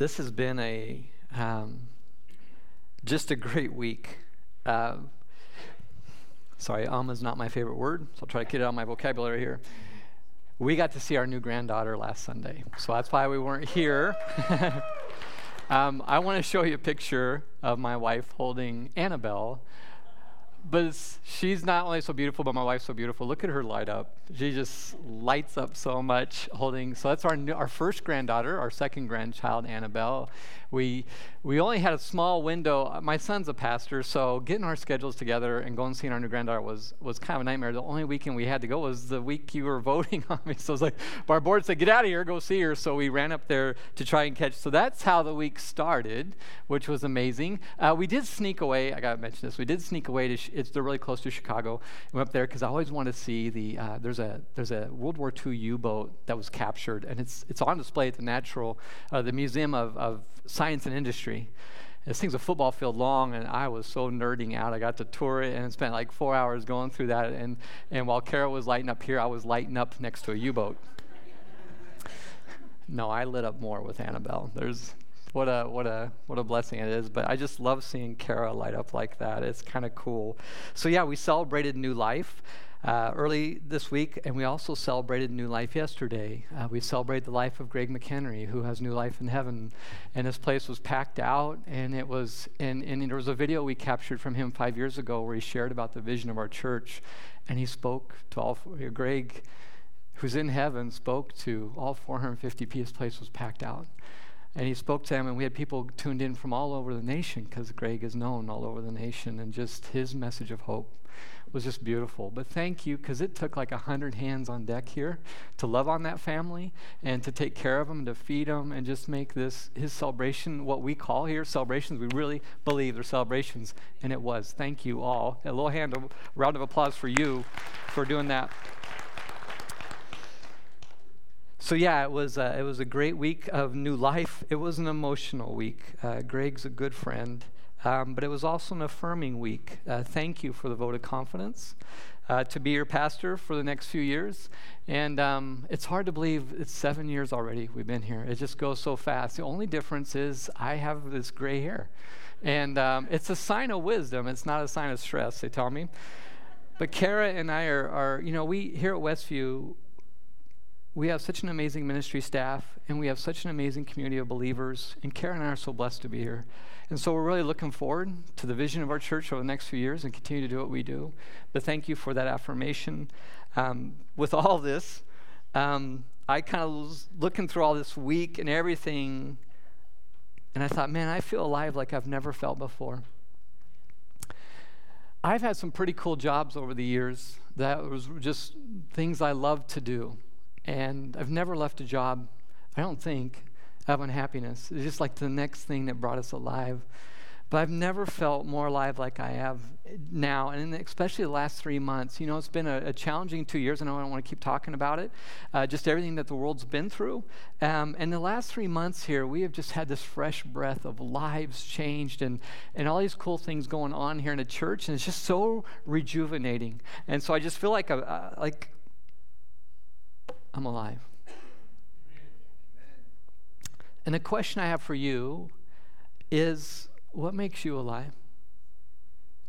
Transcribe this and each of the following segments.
this has been a um, just a great week. Uh, sorry, um is not my favorite word, so I'll try to get it out of my vocabulary here. We got to see our new granddaughter last Sunday, so that's why we weren't here. um, I want to show you a picture of my wife holding Annabelle but she's not only so beautiful, but my wife's so beautiful. Look at her light up. She just lights up so much holding. So that's our, new, our first granddaughter, our second grandchild, Annabelle. We, we only had a small window. My son's a pastor, so getting our schedules together and going and seeing our new granddaughter was, was kind of a nightmare. The only weekend we had to go was the week you were voting on me. So it was like, our board said, get out of here, go see her. So we ran up there to try and catch. So that's how the week started, which was amazing. Uh, we did sneak away. I got to mention this. We did sneak away to, sh- it's they're really close to Chicago. We went up there because I always wanted to see the, uh, there's a, there's a World War II U-boat that was captured and it's, it's on display at the Natural, uh, the Museum of, of Science and Industry. This thing's a football field long, and I was so nerding out. I got to tour it and spent like four hours going through that. And, and while Carol was lighting up here, I was lighting up next to a U boat. no, I lit up more with Annabelle. There's, what a what a what a blessing it is. But I just love seeing Kara light up like that. It's kind of cool. So yeah, we celebrated new life. Uh, early this week, and we also celebrated New Life yesterday. Uh, we celebrated the life of Greg McHenry, who has new life in heaven. And his place was packed out, and it was, and, and there was a video we captured from him five years ago where he shared about the vision of our church, and he spoke to all. Greg, who's in heaven, spoke to all 450 people. This place was packed out. And he spoke to them, and we had people tuned in from all over the nation because Greg is known all over the nation, and just his message of hope was just beautiful. But thank you, because it took like a hundred hands on deck here to love on that family and to take care of them, to feed them, and just make this his celebration what we call here celebrations. We really believe they're celebrations, and it was. Thank you all. A little hand, a round of applause for you for doing that. So yeah, it was uh, it was a great week of new life. It was an emotional week. Uh, Greg's a good friend, um, but it was also an affirming week. Uh, thank you for the vote of confidence uh, to be your pastor for the next few years. And um, it's hard to believe it's seven years already we've been here. It just goes so fast. The only difference is I have this gray hair, and um, it's a sign of wisdom. It's not a sign of stress. They tell me. But Kara and I are, are you know, we here at Westview we have such an amazing ministry staff and we have such an amazing community of believers. And Karen and I are so blessed to be here. And so we're really looking forward to the vision of our church over the next few years and continue to do what we do. But thank you for that affirmation. Um, with all this, um, I kind of was looking through all this week and everything, and I thought, man, I feel alive like I've never felt before. I've had some pretty cool jobs over the years that was just things I love to do. And I've never left a job, I don't think, of unhappiness. It's just like the next thing that brought us alive. But I've never felt more alive like I have now, and especially the last three months. You know, it's been a, a challenging two years. and I don't want to keep talking about it, uh, just everything that the world's been through. Um, and the last three months here, we have just had this fresh breath of lives changed and, and all these cool things going on here in the church, and it's just so rejuvenating. And so I just feel like, a, uh, like I'm alive. And the question I have for you is what makes you alive?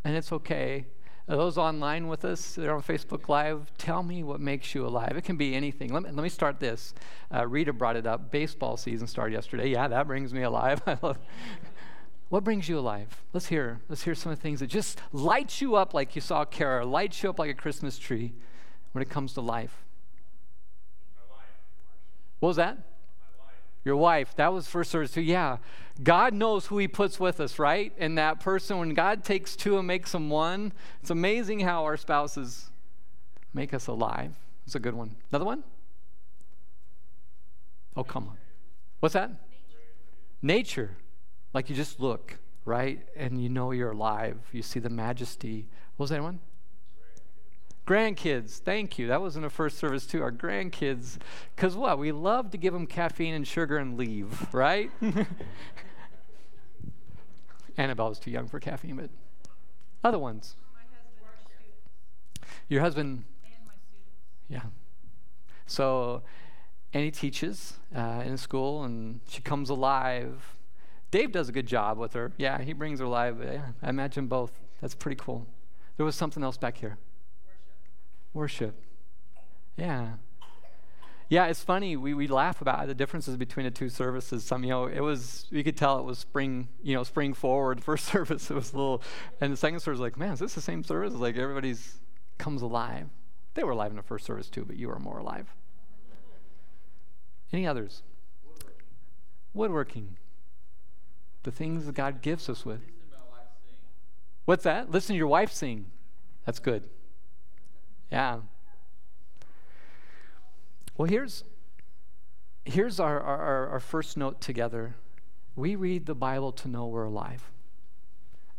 And it's okay. Those online with us, they're on Facebook Live, tell me what makes you alive. It can be anything. Let me, let me start this. Uh, Rita brought it up. Baseball season started yesterday. Yeah, that brings me alive. I love what brings you alive? Let's hear. Let's hear some of the things that just light you up like you saw Kara, light you up like a Christmas tree when it comes to life. What was that? Your wife. That was first service too. Yeah. God knows who he puts with us, right? And that person, when God takes two and makes them one, it's amazing how our spouses make us alive. It's a good one. Another one? Oh, come on. What's that? Nature. Nature. Like you just look, right? And you know you're alive. You see the majesty. What was that one? Grandkids, thank you. That was in the first service too. Our grandkids, because what? We love to give them caffeine and sugar and leave, right? Annabelle was too young for caffeine, but other ones. Your husband? Yeah. So Annie teaches uh, in school, and she comes alive. Dave does a good job with her. Yeah, he brings her alive. Yeah, I imagine both. That's pretty cool. There was something else back here. Worship. Yeah. Yeah, it's funny. We, we laugh about the differences between the two services. Some, you know, it was, you could tell it was spring, you know, spring forward. First service, it was a little, and the second service, was like, man, is this the same service? Like, everybody's comes alive. They were alive in the first service too, but you are more alive. Any others? Woodworking. The things that God gives us with. What's that? Listen to your wife sing. That's good. Yeah. Well, here's, here's our, our, our first note together. We read the Bible to know we're alive.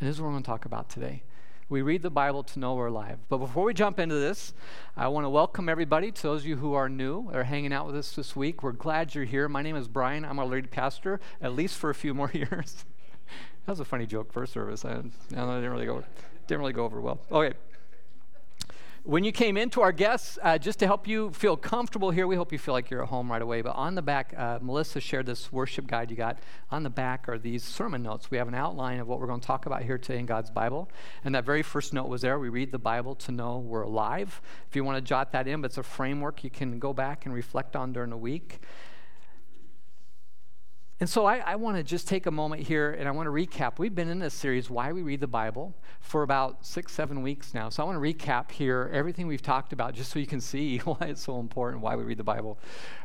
And this is what we're going to talk about today. We read the Bible to know we're alive. But before we jump into this, I want to welcome everybody. To those of you who are new or hanging out with us this week, we're glad you're here. My name is Brian. I'm our lead pastor, at least for a few more years. that was a funny joke first service. I, I didn't really go didn't really go over well. Okay. When you came into our guests, uh, just to help you feel comfortable here, we hope you feel like you're at home right away. But on the back, uh, Melissa shared this worship guide you got. On the back are these sermon notes. We have an outline of what we're going to talk about here today in God's Bible. And that very first note was there. We read the Bible to know we're alive. If you want to jot that in, but it's a framework you can go back and reflect on during the week. And so I, I want to just take a moment here and I want to recap. We've been in this series, Why We Read the Bible, for about six, seven weeks now. So I want to recap here everything we've talked about just so you can see why it's so important, why we read the Bible.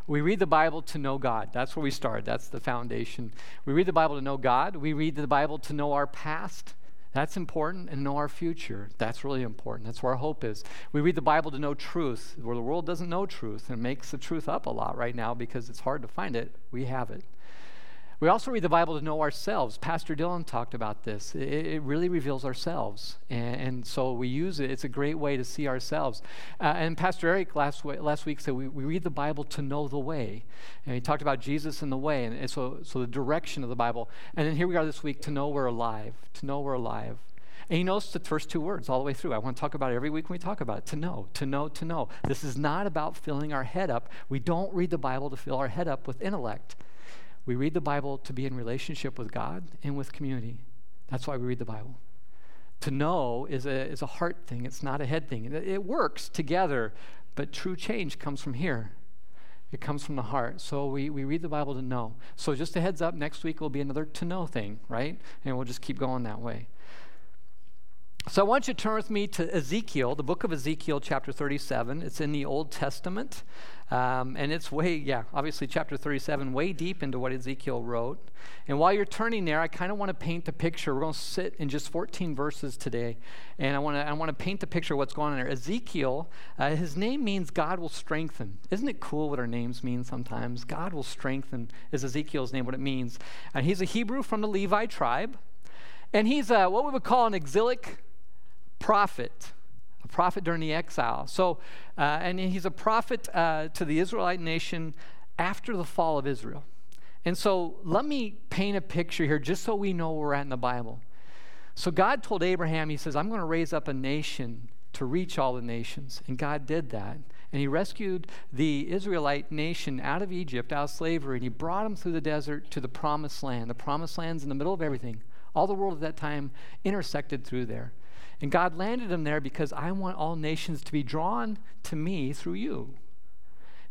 We read the Bible to know God. That's where we start, that's the foundation. We read the Bible to know God. We read the Bible to know our past. That's important and know our future. That's really important. That's where our hope is. We read the Bible to know truth, where the world doesn't know truth and makes the truth up a lot right now because it's hard to find it. We have it. We also read the Bible to know ourselves. Pastor Dylan talked about this. It, it really reveals ourselves. And, and, so we use it. It's a great way to see ourselves. Uh, and Pastor Eric last, last week said we, we read the Bible to know the way. And he talked about Jesus and the way. And, and so, so the direction of the Bible. And then here we are this week to know we're alive, to know we're alive. And he knows the first two words all the way through. I want to talk about it every week when we talk about it. To know, to know, to know. This is not about filling our head up. We don't read the Bible to fill our head up with intellect. We read the Bible to be in relationship with God and with community. That's why we read the Bible. To know is a, is a heart thing, it's not a head thing. It, it works together, but true change comes from here. It comes from the heart. So we, we read the Bible to know. So just a heads up, next week will be another to know thing, right? And we'll just keep going that way. So I want you to turn with me to Ezekiel, the book of Ezekiel, chapter 37. It's in the Old Testament. Um, and it's way, yeah, obviously chapter 37, way deep into what Ezekiel wrote. And while you're turning there, I kind of want to paint a picture. We're going to sit in just 14 verses today. And I want to, I want to paint the picture of what's going on there. Ezekiel, uh, his name means God will strengthen. Isn't it cool what our names mean sometimes? God will strengthen is Ezekiel's name, what it means. And he's a Hebrew from the Levi tribe. And he's uh, what we would call an exilic prophet, a prophet during the exile. So, uh, and he's a prophet uh, to the Israelite nation after the fall of Israel. And so, let me paint a picture here just so we know where we're at in the Bible. So, God told Abraham, He says, I'm going to raise up a nation to reach all the nations. And God did that. And He rescued the Israelite nation out of Egypt, out of slavery, and He brought them through the desert to the promised land. The promised land's in the middle of everything. All the world at that time intersected through there. And God landed him there because I want all nations to be drawn to me through you.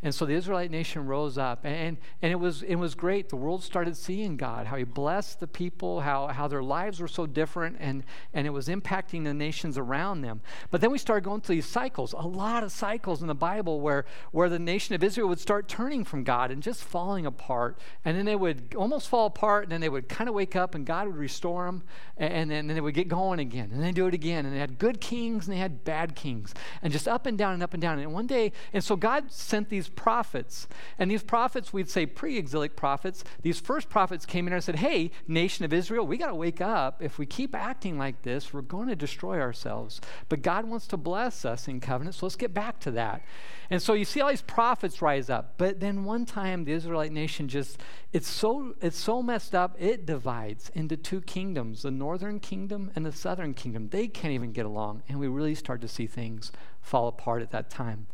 And so the Israelite nation rose up, and, and it, was, it was great. The world started seeing God, how He blessed the people, how, how their lives were so different, and, and it was impacting the nations around them. But then we started going through these cycles, a lot of cycles in the Bible where, where the nation of Israel would start turning from God and just falling apart. And then they would almost fall apart, and then they would kind of wake up, and God would restore them, and, and then, then they would get going again, and then do it again. And they had good kings, and they had bad kings, and just up and down and up and down. And one day, and so God sent these prophets. And these prophets, we'd say pre exilic prophets, these first prophets came in and said, Hey, nation of Israel, we got to wake up. If we keep acting like this, we're going to destroy ourselves. But God wants to bless us in covenant, so let's get back to that. And so you see all these prophets rise up. But then one time the Israelite nation just, it's so, it's so messed up, it divides into two kingdoms the northern kingdom and the southern kingdom. They can't even get along. And we really start to see things fall apart at that time.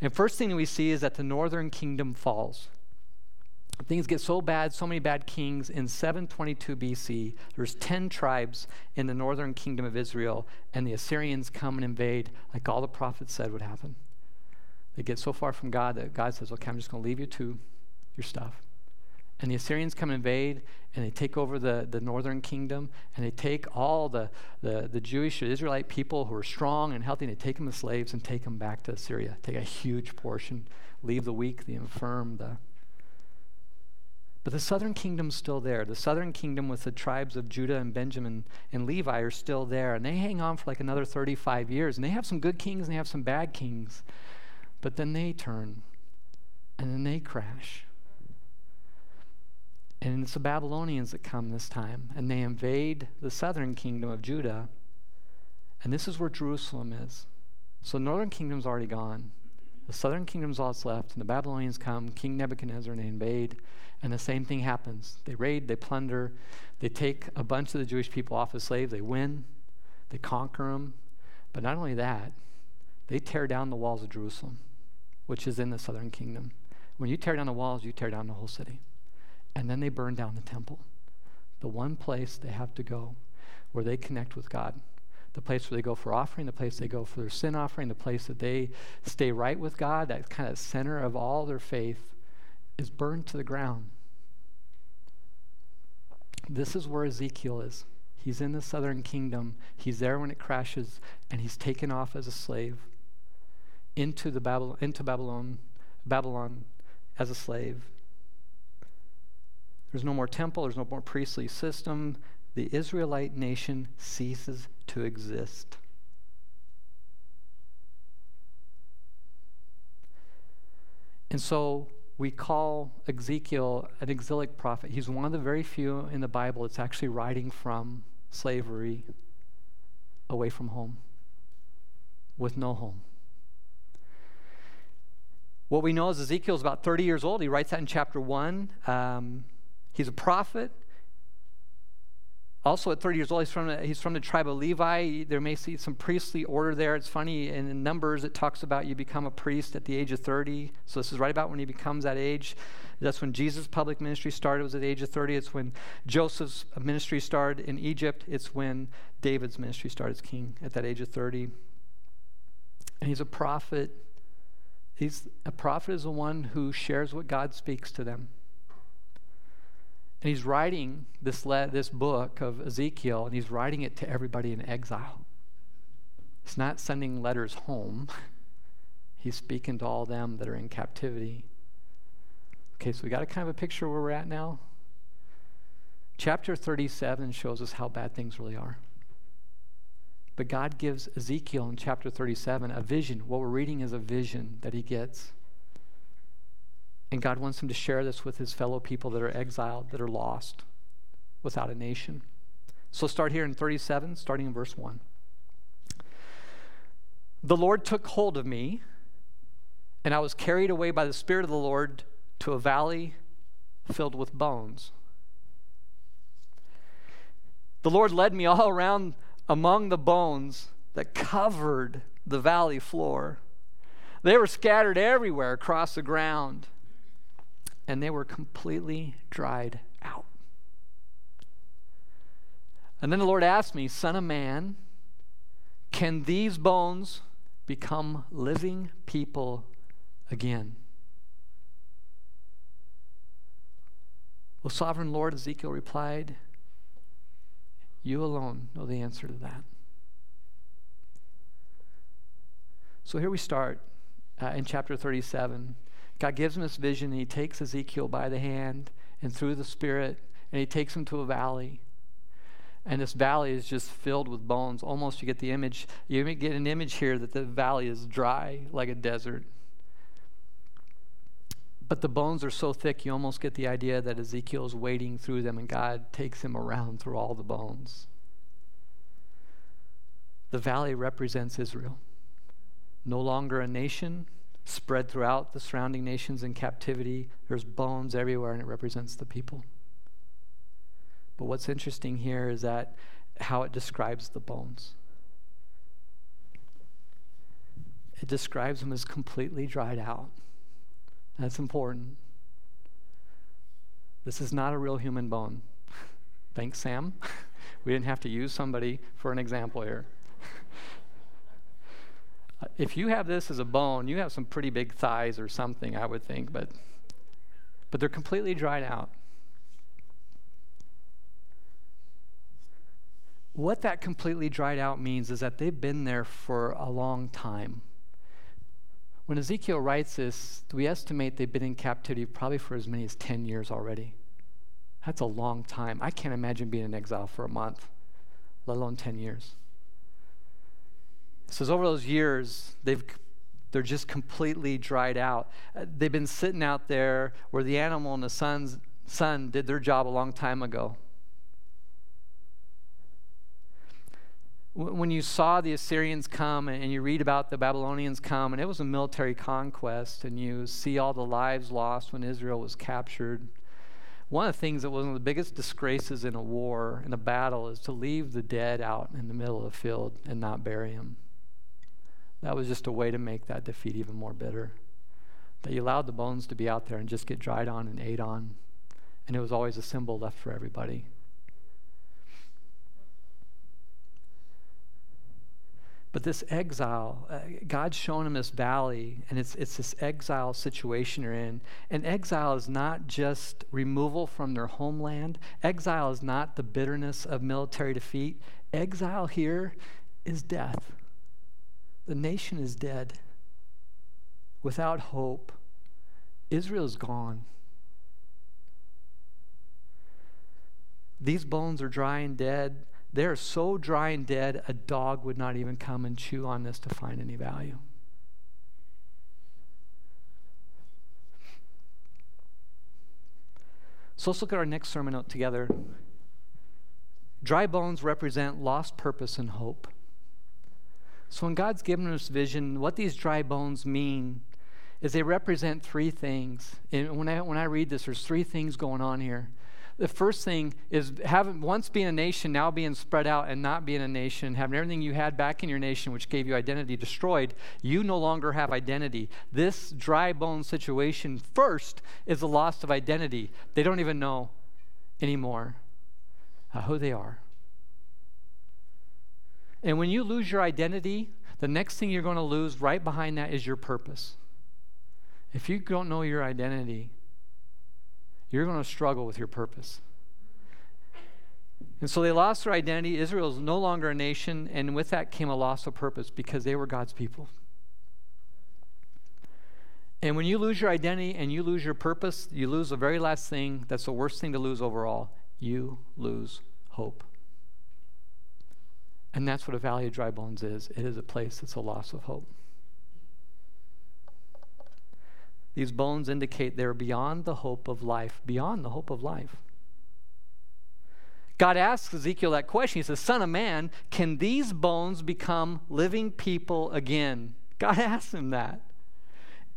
And first thing we see is that the northern kingdom falls. Things get so bad, so many bad kings. In 722 BC, there's 10 tribes in the northern kingdom of Israel, and the Assyrians come and invade, like all the prophets said would happen. They get so far from God that God says, Okay, I'm just going to leave you to your stuff. And the Assyrians come invade, and they take over the, the northern kingdom, and they take all the, the, the Jewish Israelite people who are strong and healthy, and they take them as slaves and take them back to Assyria. Take a huge portion, leave the weak, the infirm, the. But the southern kingdom's still there. The southern kingdom with the tribes of Judah and Benjamin and Levi are still there. And they hang on for like another 35 years. And they have some good kings and they have some bad kings. But then they turn and then they crash. And it's the Babylonians that come this time, and they invade the southern kingdom of Judah. And this is where Jerusalem is. So the northern kingdom's already gone. The southern kingdom's all that's left, and the Babylonians come, King Nebuchadnezzar, and they invade, and the same thing happens. They raid, they plunder, they take a bunch of the Jewish people off as slaves, they win, they conquer them. But not only that, they tear down the walls of Jerusalem, which is in the southern kingdom. When you tear down the walls, you tear down the whole city. And then they burn down the temple, the one place they have to go where they connect with God. The place where they go for offering, the place they go for their sin offering, the place that they stay right with God, that kind of center of all their faith, is burned to the ground. This is where Ezekiel is. He's in the southern kingdom. He's there when it crashes, and he's taken off as a slave into the Babylon, into Babylon, Babylon as a slave. There's no more temple, there's no more priestly system. The Israelite nation ceases to exist. And so we call Ezekiel an exilic prophet. He's one of the very few in the Bible that's actually writing from slavery away from home, with no home. What we know is Ezekiel is about 30 years old. He writes that in chapter 1. Um, He's a prophet. Also, at 30 years old, he's from, the, he's from the tribe of Levi. There may see some priestly order there. It's funny, in Numbers, it talks about you become a priest at the age of 30. So, this is right about when he becomes that age. That's when Jesus' public ministry started, was at the age of 30. It's when Joseph's ministry started in Egypt. It's when David's ministry started as king at that age of 30. And he's a prophet. He's, a prophet is the one who shares what God speaks to them. And he's writing this, le- this book of Ezekiel, and he's writing it to everybody in exile. He's not sending letters home, he's speaking to all them that are in captivity. Okay, so we got a kind of a picture where we're at now. Chapter 37 shows us how bad things really are. But God gives Ezekiel in chapter 37 a vision. What we're reading is a vision that he gets. And God wants him to share this with his fellow people that are exiled, that are lost, without a nation. So start here in 37, starting in verse 1. The Lord took hold of me, and I was carried away by the Spirit of the Lord to a valley filled with bones. The Lord led me all around among the bones that covered the valley floor. They were scattered everywhere across the ground and they were completely dried out. And then the Lord asked me, Son of man, can these bones become living people again? Well, sovereign Lord, Ezekiel replied, You alone know the answer to that. So here we start uh, in chapter 37. God gives him this vision, and he takes Ezekiel by the hand and through the Spirit, and he takes him to a valley. And this valley is just filled with bones. Almost you get the image, you get an image here that the valley is dry like a desert. But the bones are so thick, you almost get the idea that Ezekiel is wading through them and God takes him around through all the bones. The valley represents Israel. No longer a nation, spread throughout the surrounding nations in captivity. There's bones everywhere, and it represents the people. But what's interesting here is that how it describes the bones. it describes them as completely dried out. That's important. This is not a real human bone. Thanks, Sam. we didn't have to use somebody for an example here. If you have this as a bone, you have some pretty big thighs or something, I would think, but, but they're completely dried out. What that completely dried out means is that they've been there for a long time. When Ezekiel writes this, we estimate they've been in captivity probably for as many as 10 years already. That's a long time. I can't imagine being in exile for a month, let alone 10 years. Says over those years, they've they're just completely dried out. Uh, they've been sitting out there where the animal and the sun's, sun did their job a long time ago. when you saw the Assyrians come and you read about the Babylonians come, and it was a military conquest, and you see all the lives lost when Israel was captured. One of the things that was one of the biggest disgraces in a war, in a battle, is to leave the dead out in the middle of the field and not bury them. That was just a way to make that defeat even more bitter. That you allowed the bones to be out there and just get dried on and ate on. And it was always a symbol left for everybody. But this exile, uh, God's shown him this valley, and it's, it's this exile situation you're in. And exile is not just removal from their homeland, exile is not the bitterness of military defeat. Exile here is death. The nation is dead. Without hope, Israel is gone. These bones are dry and dead. They're so dry and dead, a dog would not even come and chew on this to find any value. So let's look at our next sermon note together. Dry bones represent lost purpose and hope. So when God's given us vision, what these dry bones mean is they represent three things. And when I, when I read this, there's three things going on here the first thing is having once being a nation, now being spread out and not being a nation, having everything you had back in your nation, which gave you identity, destroyed. You no longer have identity. This dry bone situation first is the loss of identity. They don't even know anymore who they are. And when you lose your identity, the next thing you're going to lose right behind that is your purpose. If you don't know your identity, you're going to struggle with your purpose. And so they lost their identity. Israel is no longer a nation, and with that came a loss of purpose because they were God's people. And when you lose your identity and you lose your purpose, you lose the very last thing that's the worst thing to lose overall. You lose hope. And that's what a valley of dry bones is it is a place that's a loss of hope. These bones indicate they're beyond the hope of life, beyond the hope of life. God asks Ezekiel that question. He says, Son of man, can these bones become living people again? God asks him that.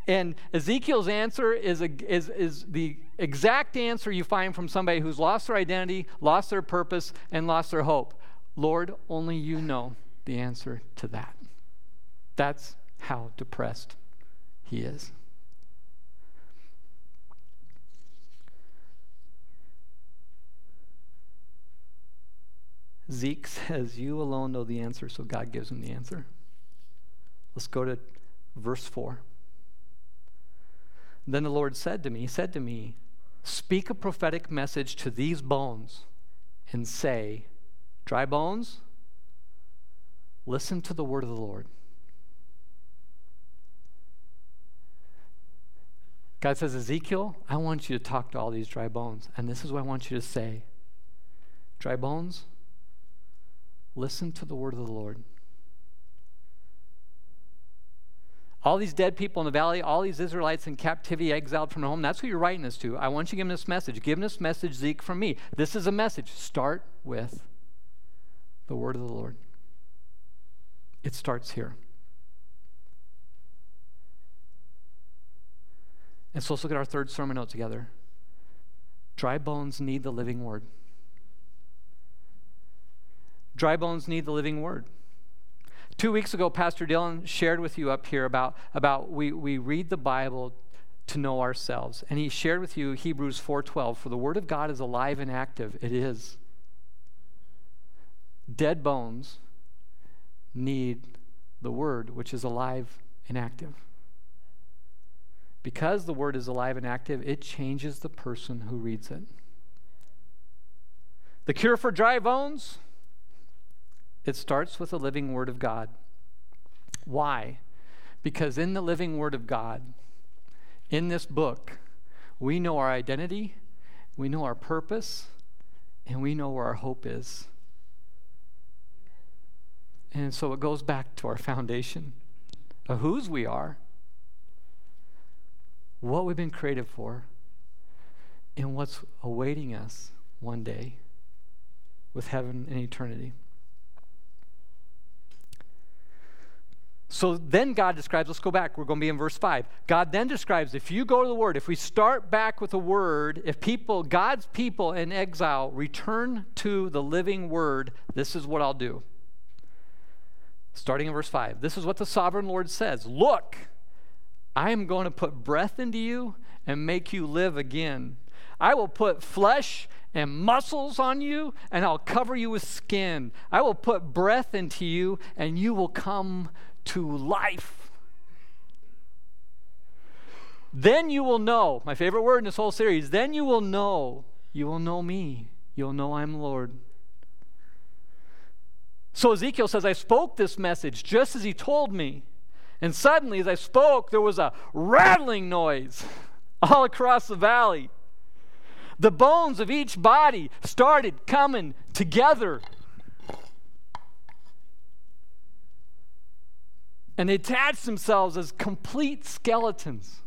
And Ezekiel's answer is, a, is, is the exact answer you find from somebody who's lost their identity, lost their purpose, and lost their hope. Lord, only you know the answer to that. That's how depressed he is. Zeke says, You alone know the answer, so God gives him the answer. Let's go to verse 4. Then the Lord said to me, He said to me, Speak a prophetic message to these bones and say, Dry bones, listen to the word of the Lord. God says, Ezekiel, I want you to talk to all these dry bones. And this is what I want you to say Dry bones, Listen to the word of the Lord. All these dead people in the valley, all these Israelites in captivity, exiled from home, that's who you're writing this to. I want you to give them this message. Give them this message, Zeke, from me. This is a message. Start with the word of the Lord. It starts here. And so let's look at our third sermon note together. Dry bones need the living word. Dry bones need the living word. Two weeks ago, Pastor Dylan shared with you up here about, about we, we read the Bible to know ourselves. And he shared with you Hebrews 4:12, for the word of God is alive and active. It is. Dead bones need the word which is alive and active. Because the word is alive and active, it changes the person who reads it. The cure for dry bones? It starts with the living word of God. Why? Because in the living word of God, in this book, we know our identity, we know our purpose, and we know where our hope is. And so it goes back to our foundation of whose we are, what we've been created for, and what's awaiting us one day with heaven and eternity. So then God describes, let's go back. We're going to be in verse 5. God then describes if you go to the word, if we start back with the word, if people, God's people in exile return to the living word, this is what I'll do. Starting in verse 5. This is what the sovereign Lord says Look, I am going to put breath into you and make you live again. I will put flesh and muscles on you, and I'll cover you with skin. I will put breath into you, and you will come to life. Then you will know, my favorite word in this whole series, then you will know, you will know me. You'll know I'm Lord. So Ezekiel says, I spoke this message just as he told me. And suddenly, as I spoke, there was a rattling noise all across the valley. The bones of each body started coming together. and they attached themselves as complete skeletons.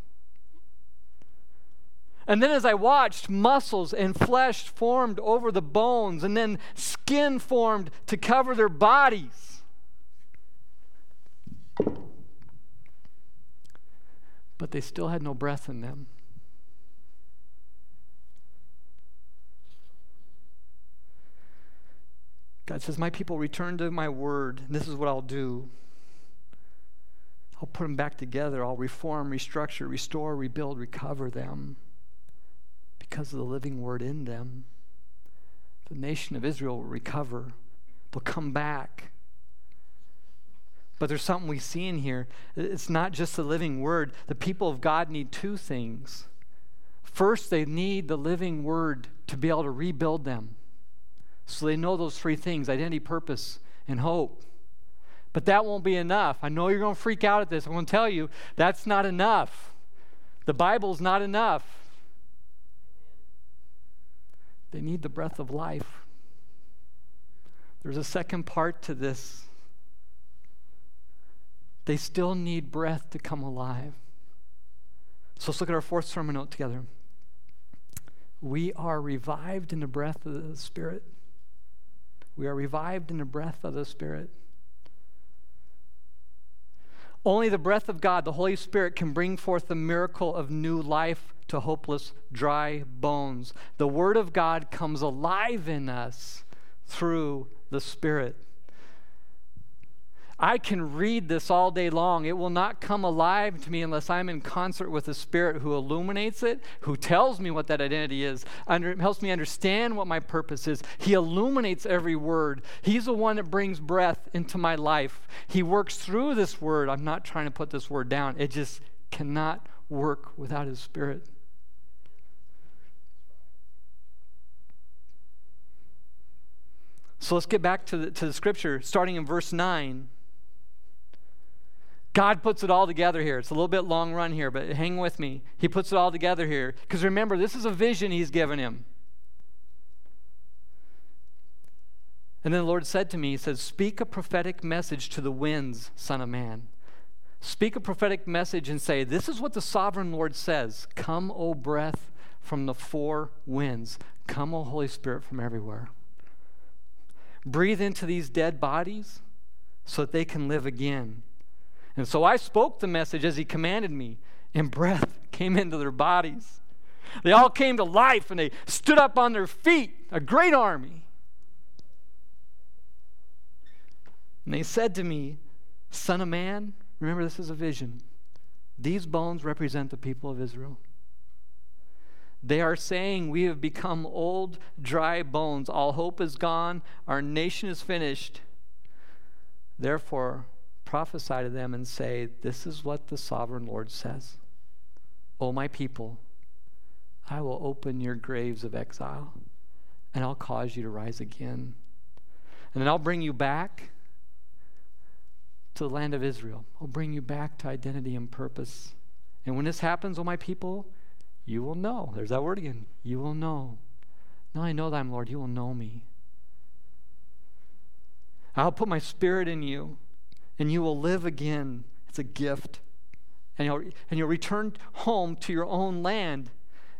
And then, as I watched, muscles and flesh formed over the bones, and then skin formed to cover their bodies. But they still had no breath in them. God says, My people return to my word, and this is what I'll do. I'll put them back together. I'll reform, restructure, restore, rebuild, recover them because of the living word in them. The nation of Israel will recover, they'll come back. But there's something we see in here. It's not just the living word. The people of God need two things. First, they need the living word to be able to rebuild them. So they know those three things identity, purpose, and hope. But that won't be enough. I know you're going to freak out at this. I'm going to tell you that's not enough. The Bible's not enough. They need the breath of life. There's a second part to this. They still need breath to come alive. So let's look at our fourth sermon note together. We are revived in the breath of the Spirit. We are revived in the breath of the Spirit. Only the breath of God, the Holy Spirit, can bring forth the miracle of new life to hopeless, dry bones. The Word of God comes alive in us through the Spirit. I can read this all day long. It will not come alive to me unless I'm in concert with the Spirit who illuminates it, who tells me what that identity is, under, helps me understand what my purpose is. He illuminates every word. He's the one that brings breath into my life. He works through this word. I'm not trying to put this word down, it just cannot work without His Spirit. So let's get back to the, to the scripture, starting in verse 9. God puts it all together here. It's a little bit long run here, but hang with me. He puts it all together here. Because remember, this is a vision he's given him. And then the Lord said to me, He said, Speak a prophetic message to the winds, Son of Man. Speak a prophetic message and say, This is what the sovereign Lord says Come, O breath from the four winds. Come, O Holy Spirit, from everywhere. Breathe into these dead bodies so that they can live again. And so I spoke the message as he commanded me, and breath came into their bodies. They all came to life and they stood up on their feet, a great army. And they said to me, Son of man, remember this is a vision. These bones represent the people of Israel. They are saying, We have become old, dry bones. All hope is gone. Our nation is finished. Therefore, prophesy to them and say, This is what the sovereign Lord says. O my people, I will open your graves of exile, and I'll cause you to rise again. And then I'll bring you back to the land of Israel. I'll bring you back to identity and purpose. And when this happens, O my people, you will know. There's that word again. You will know. Now I know that I'm Lord. You will know me. I'll put my spirit in you, and you will live again. It's a gift. And you'll, and you'll return home to your own land.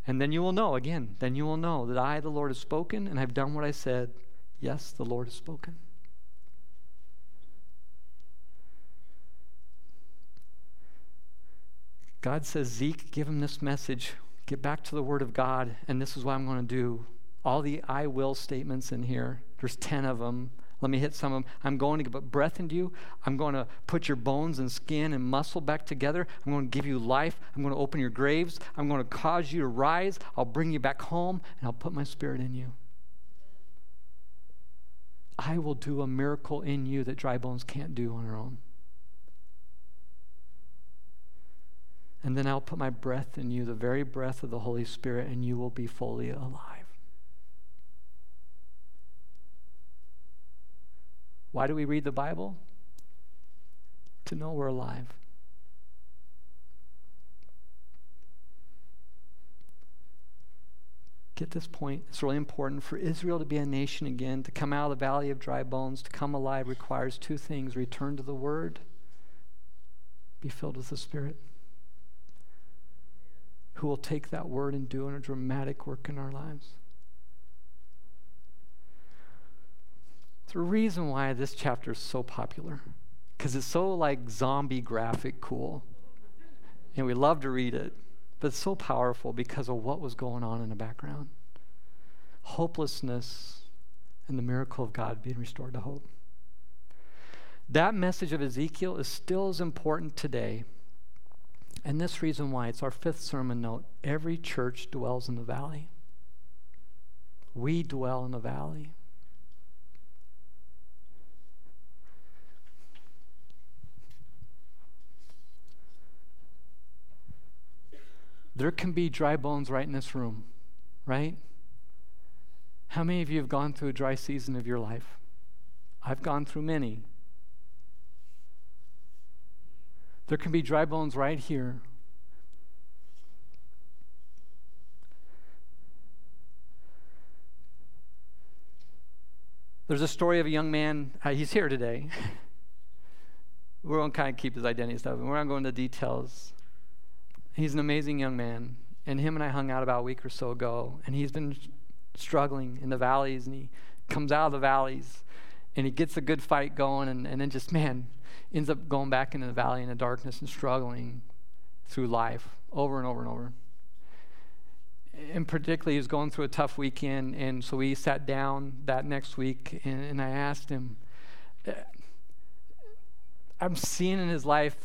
And then you will know, again, then you will know that I, the Lord, have spoken, and I've done what I said. Yes, the Lord has spoken. God says, Zeke, give him this message. Get back to the Word of God, and this is what I'm going to do. All the I will statements in here, there's 10 of them. Let me hit some of them. I'm going to put breath into you. I'm going to put your bones and skin and muscle back together. I'm going to give you life. I'm going to open your graves. I'm going to cause you to rise. I'll bring you back home, and I'll put my spirit in you. I will do a miracle in you that dry bones can't do on their own. And then I'll put my breath in you, the very breath of the Holy Spirit, and you will be fully alive. Why do we read the Bible? To know we're alive. Get this point. It's really important. For Israel to be a nation again, to come out of the valley of dry bones, to come alive, requires two things return to the Word, be filled with the Spirit who will take that word and do a dramatic work in our lives. The reason why this chapter is so popular, because it's so like zombie graphic cool. And we love to read it, but it's so powerful because of what was going on in the background hopelessness and the miracle of God being restored to hope. That message of Ezekiel is still as important today and this reason why it's our fifth sermon note every church dwells in the valley. We dwell in the valley. There can be dry bones right in this room, right? How many of you have gone through a dry season of your life? I've gone through many. There can be dry bones right here. There's a story of a young man. Uh, he's here today. we're going to kind of keep his identity stuff, and we're not going into details. He's an amazing young man, and him and I hung out about a week or so ago, and he's been struggling in the valleys, and he comes out of the valleys, and he gets a good fight going, and, and then just, man, ends up going back into the valley in the darkness and struggling through life over and over and over. And particularly, he was going through a tough weekend, and so we sat down that next week, and, and I asked him, uh, I'm seeing in his life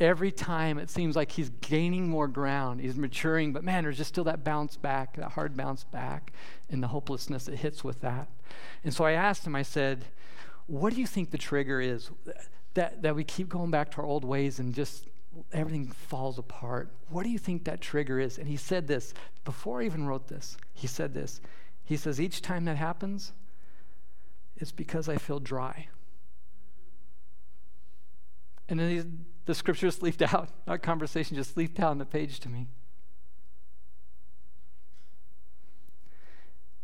every time it seems like he's gaining more ground, he's maturing, but man, there's just still that bounce back, that hard bounce back, and the hopelessness that hits with that. And so I asked him, I said, What do you think the trigger is? that, that we keep going back to our old ways and just everything falls apart. What do you think that trigger is? And he said this before I even wrote this. He said this. He says, Each time that happens, it's because I feel dry. And then he, the scripture just leaped out. Our conversation just leaped out on the page to me.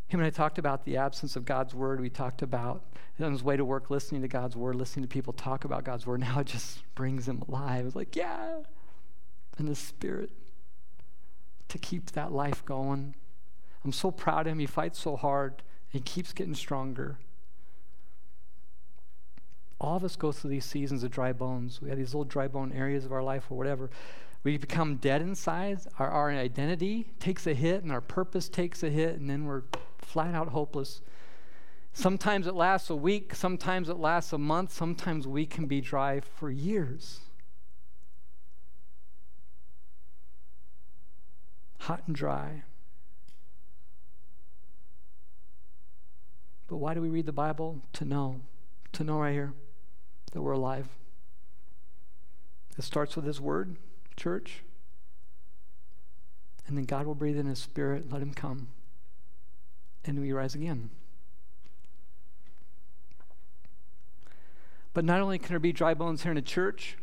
Him and I talked about the absence of God's word. We talked about on his way to work listening to God's word, listening to people talk about God's word. Now it just brings him alive. It's like, yeah. And the spirit to keep that life going. I'm so proud of him. He fights so hard. He keeps getting stronger. All of us go through these seasons of dry bones. We have these little dry bone areas of our life or whatever. We become dead inside. Our, our identity takes a hit and our purpose takes a hit, and then we're flat out hopeless. Sometimes it lasts a week, sometimes it lasts a month, sometimes we can be dry for years. Hot and dry. But why do we read the Bible? To know. To know right here that we're alive. It starts with His Word, church. And then God will breathe in His Spirit, let Him come. And we rise again. But not only can there be dry bones here in a church,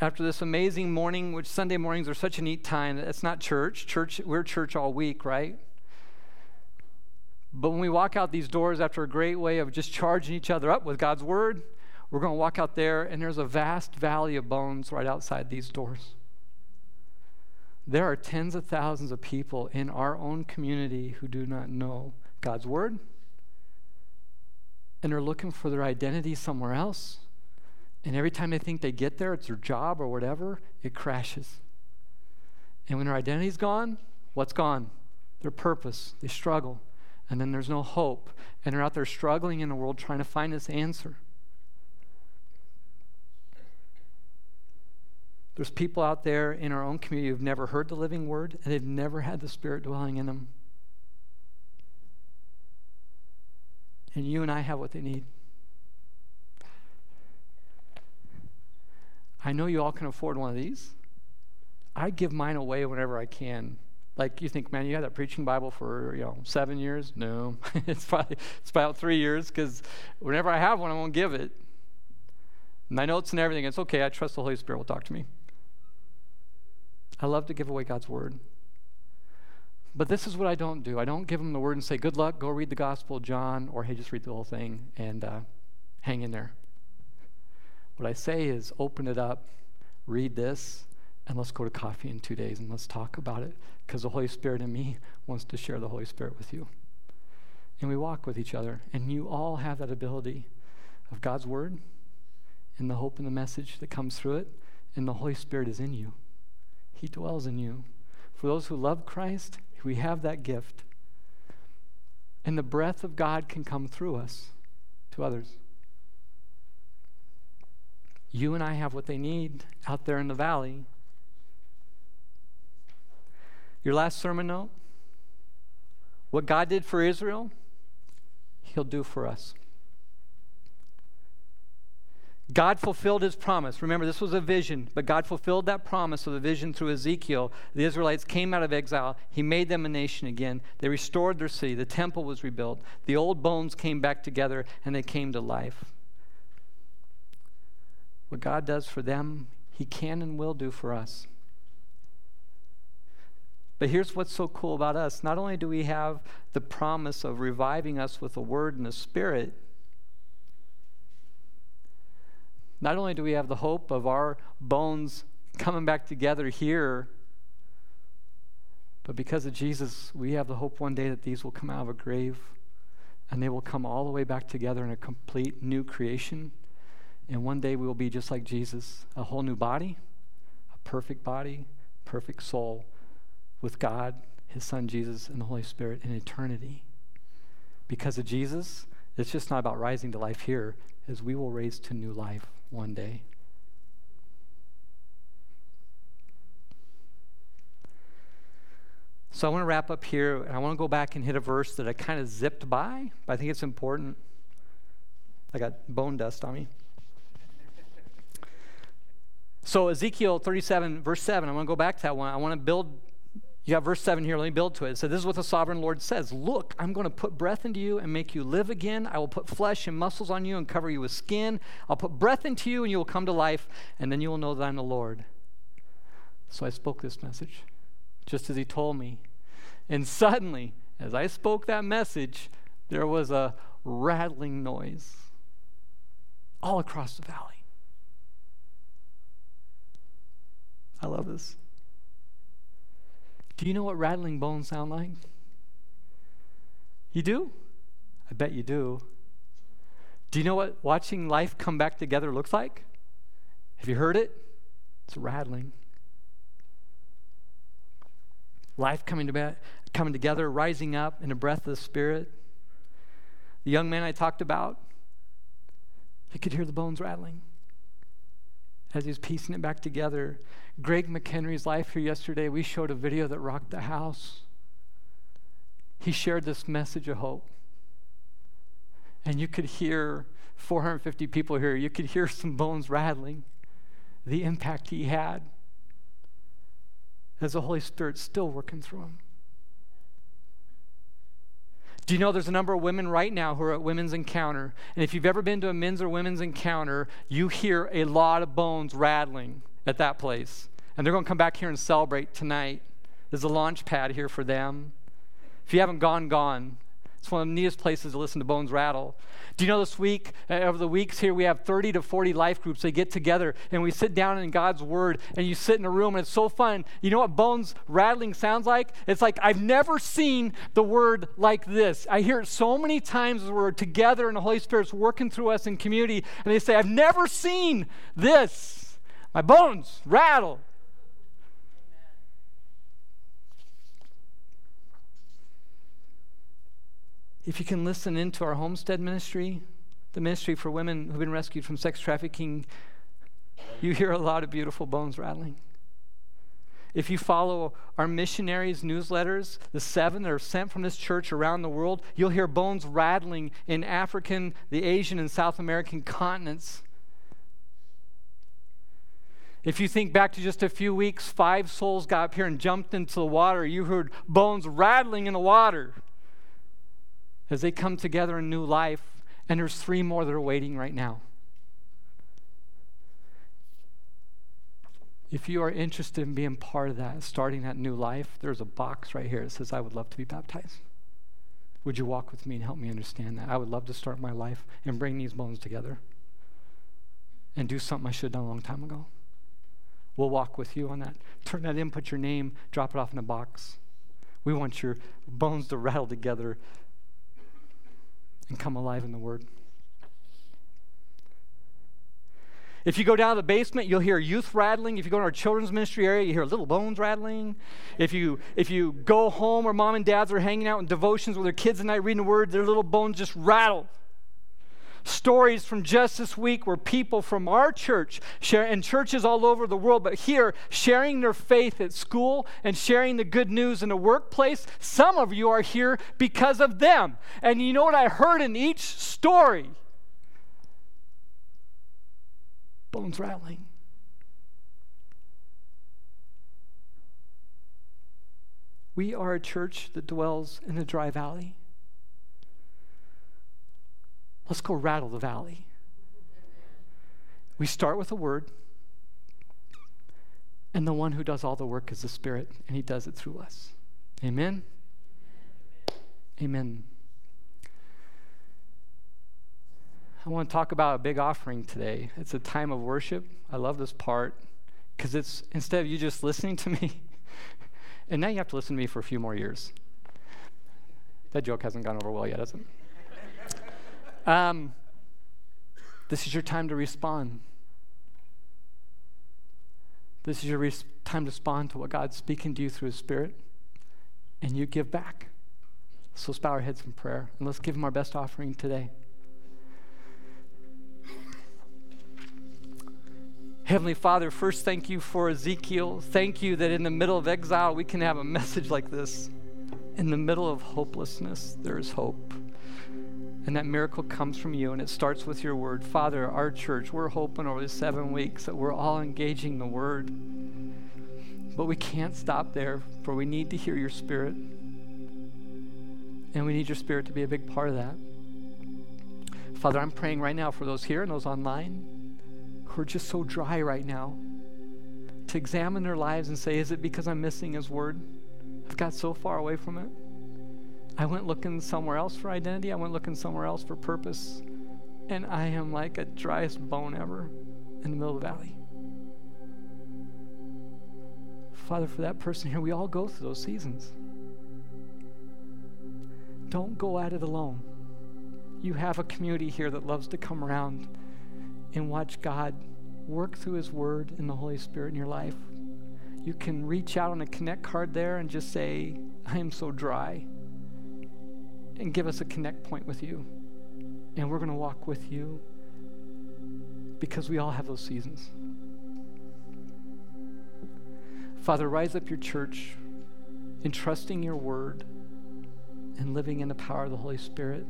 after this amazing morning, which Sunday mornings are such a neat time, it's not church. Church, we're church all week, right? But when we walk out these doors after a great way of just charging each other up with God's word, we're going to walk out there, and there's a vast valley of bones right outside these doors. There are tens of thousands of people in our own community who do not know God's word and are looking for their identity somewhere else. And every time they think they get there, it's their job or whatever, it crashes. And when their identity's gone, what's gone? Their purpose. They struggle. And then there's no hope. And they're out there struggling in the world trying to find this answer. There's people out there in our own community who've never heard the living word and they've never had the Spirit dwelling in them. And you and I have what they need. I know you all can afford one of these. I give mine away whenever I can. Like you think, man, you had that preaching Bible for you know seven years? No, it's probably it's about three years because whenever I have one, I won't give it. My notes and everything, it's okay. I trust the Holy Spirit will talk to me. I love to give away God's word. But this is what I don't do. I don't give them the word and say, good luck, go read the Gospel of John, or hey, just read the whole thing and uh, hang in there. What I say is open it up, read this, and let's go to coffee in two days and let's talk about it because the Holy Spirit in me wants to share the Holy Spirit with you. And we walk with each other, and you all have that ability of God's Word and the hope and the message that comes through it, and the Holy Spirit is in you. He dwells in you. For those who love Christ, we have that gift. And the breath of God can come through us to others. You and I have what they need out there in the valley. Your last sermon note what God did for Israel, He'll do for us. God fulfilled his promise. Remember, this was a vision, but God fulfilled that promise of the vision through Ezekiel. The Israelites came out of exile. He made them a nation again. They restored their city. The temple was rebuilt. The old bones came back together and they came to life. What God does for them, He can and will do for us. But here's what's so cool about us not only do we have the promise of reviving us with a Word and a Spirit, not only do we have the hope of our bones coming back together here, but because of Jesus, we have the hope one day that these will come out of a grave and they will come all the way back together in a complete new creation. And one day we will be just like Jesus a whole new body, a perfect body, perfect soul with God, His Son Jesus, and the Holy Spirit in eternity. Because of Jesus, it's just not about rising to life here, as we will raise to new life one day. So I want to wrap up here, and I want to go back and hit a verse that I kind of zipped by, but I think it's important. I got bone dust on me. So Ezekiel 37, verse 7, I want to go back to that one. I want to build you got verse 7 here. Let me build to it. So, this is what the sovereign Lord says Look, I'm going to put breath into you and make you live again. I will put flesh and muscles on you and cover you with skin. I'll put breath into you and you will come to life, and then you will know that I'm the Lord. So, I spoke this message just as he told me. And suddenly, as I spoke that message, there was a rattling noise all across the valley. I love this. Do you know what rattling bones sound like? You do? I bet you do. Do you know what watching life come back together looks like? Have you heard it? It's rattling. Life coming, to be, coming together, rising up in the breath of the Spirit. the young man I talked about, you could hear the bones rattling as he's piecing it back together. Greg McHenry's life here yesterday, we showed a video that rocked the house. He shared this message of hope. And you could hear 450 people here, you could hear some bones rattling, the impact he had as the Holy Spirit's still working through him. Do you know there's a number of women right now who are at Women's Encounter? And if you've ever been to a men's or women's encounter, you hear a lot of bones rattling at that place. And they're going to come back here and celebrate tonight. There's a launch pad here for them. If you haven't gone, gone. It's one of the neatest places to listen to bones rattle. Do you know this week, uh, over the weeks here, we have 30 to 40 life groups. They get together and we sit down in God's Word and you sit in a room and it's so fun. You know what bones rattling sounds like? It's like I've never seen the Word like this. I hear it so many times as we're together and the Holy Spirit's working through us in community and they say, I've never seen this. My bones rattle. If you can listen into our homestead ministry, the ministry for women who've been rescued from sex trafficking, you hear a lot of beautiful bones rattling. If you follow our missionaries' newsletters, the seven that are sent from this church around the world, you'll hear bones rattling in African, the Asian, and South American continents. If you think back to just a few weeks, five souls got up here and jumped into the water. You heard bones rattling in the water as they come together in new life, and there's three more that are waiting right now. If you are interested in being part of that, starting that new life, there's a box right here that says, I would love to be baptized. Would you walk with me and help me understand that? I would love to start my life and bring these bones together and do something I should have done a long time ago. We'll walk with you on that. Turn that in, put your name, drop it off in a box. We want your bones to rattle together and come alive in the Word. If you go down to the basement, you'll hear youth rattling. If you go to our children's ministry area, you hear little bones rattling. If you if you go home where mom and dads are hanging out in devotions with their kids at night reading the word, their little bones just rattle stories from just this week where people from our church share and churches all over the world but here sharing their faith at school and sharing the good news in the workplace some of you are here because of them. And you know what i heard in each story? Bones rattling. We are a church that dwells in a dry valley Let's go rattle the valley. We start with a word, and the one who does all the work is the Spirit, and He does it through us. Amen? Amen. I want to talk about a big offering today. It's a time of worship. I love this part because it's instead of you just listening to me, and now you have to listen to me for a few more years. That joke hasn't gone over well yet, has it? Um, this is your time to respond. This is your res- time to respond to what God's speaking to you through His Spirit, and you give back. So let's bow our heads in prayer and let's give Him our best offering today. Heavenly Father, first thank you for Ezekiel. Thank you that in the middle of exile we can have a message like this. In the middle of hopelessness, there is hope. And that miracle comes from you, and it starts with your word. Father, our church, we're hoping over the seven weeks that we're all engaging the word. But we can't stop there, for we need to hear your spirit. And we need your spirit to be a big part of that. Father, I'm praying right now for those here and those online who are just so dry right now to examine their lives and say, Is it because I'm missing His word? I've got so far away from it. I went looking somewhere else for identity. I went looking somewhere else for purpose. And I am like a driest bone ever in the middle of the valley. Father, for that person here, we all go through those seasons. Don't go at it alone. You have a community here that loves to come around and watch God work through His Word and the Holy Spirit in your life. You can reach out on a connect card there and just say, I am so dry and give us a connect point with you. And we're going to walk with you because we all have those seasons. Father, rise up your church in trusting your word and living in the power of the Holy Spirit.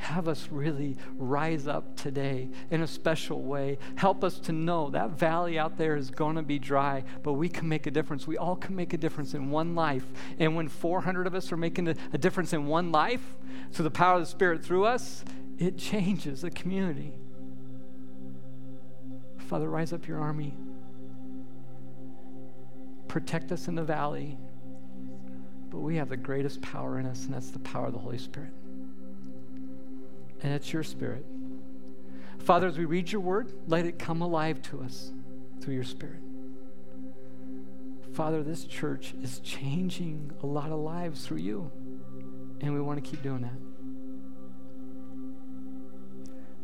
Have us really rise up today in a special way. Help us to know that valley out there is going to be dry, but we can make a difference. We all can make a difference in one life. And when 400 of us are making a, a difference in one life through the power of the Spirit through us, it changes the community. Father, rise up your army. Protect us in the valley. But we have the greatest power in us, and that's the power of the Holy Spirit. And it's your Spirit. Father, as we read your word, let it come alive to us through your Spirit. Father, this church is changing a lot of lives through you, and we want to keep doing that.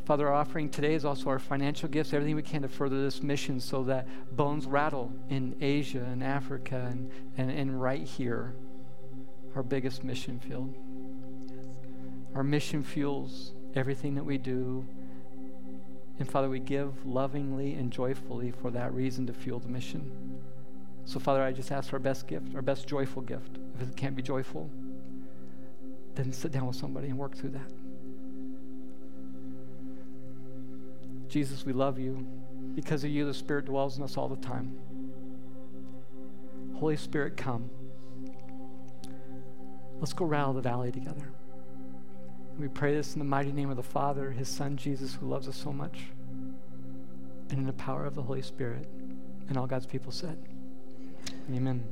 Father, our offering today is also our financial gifts, everything we can to further this mission so that bones rattle in Asia and Africa and, and, and right here, our biggest mission field. Our mission fuels everything that we do. And Father, we give lovingly and joyfully for that reason to fuel the mission. So, Father, I just ask for our best gift, our best joyful gift. If it can't be joyful, then sit down with somebody and work through that. Jesus, we love you. Because of you, the Spirit dwells in us all the time. Holy Spirit, come. Let's go rattle the valley together. We pray this in the mighty name of the Father, His Son, Jesus, who loves us so much, and in the power of the Holy Spirit. And all God's people said, Amen.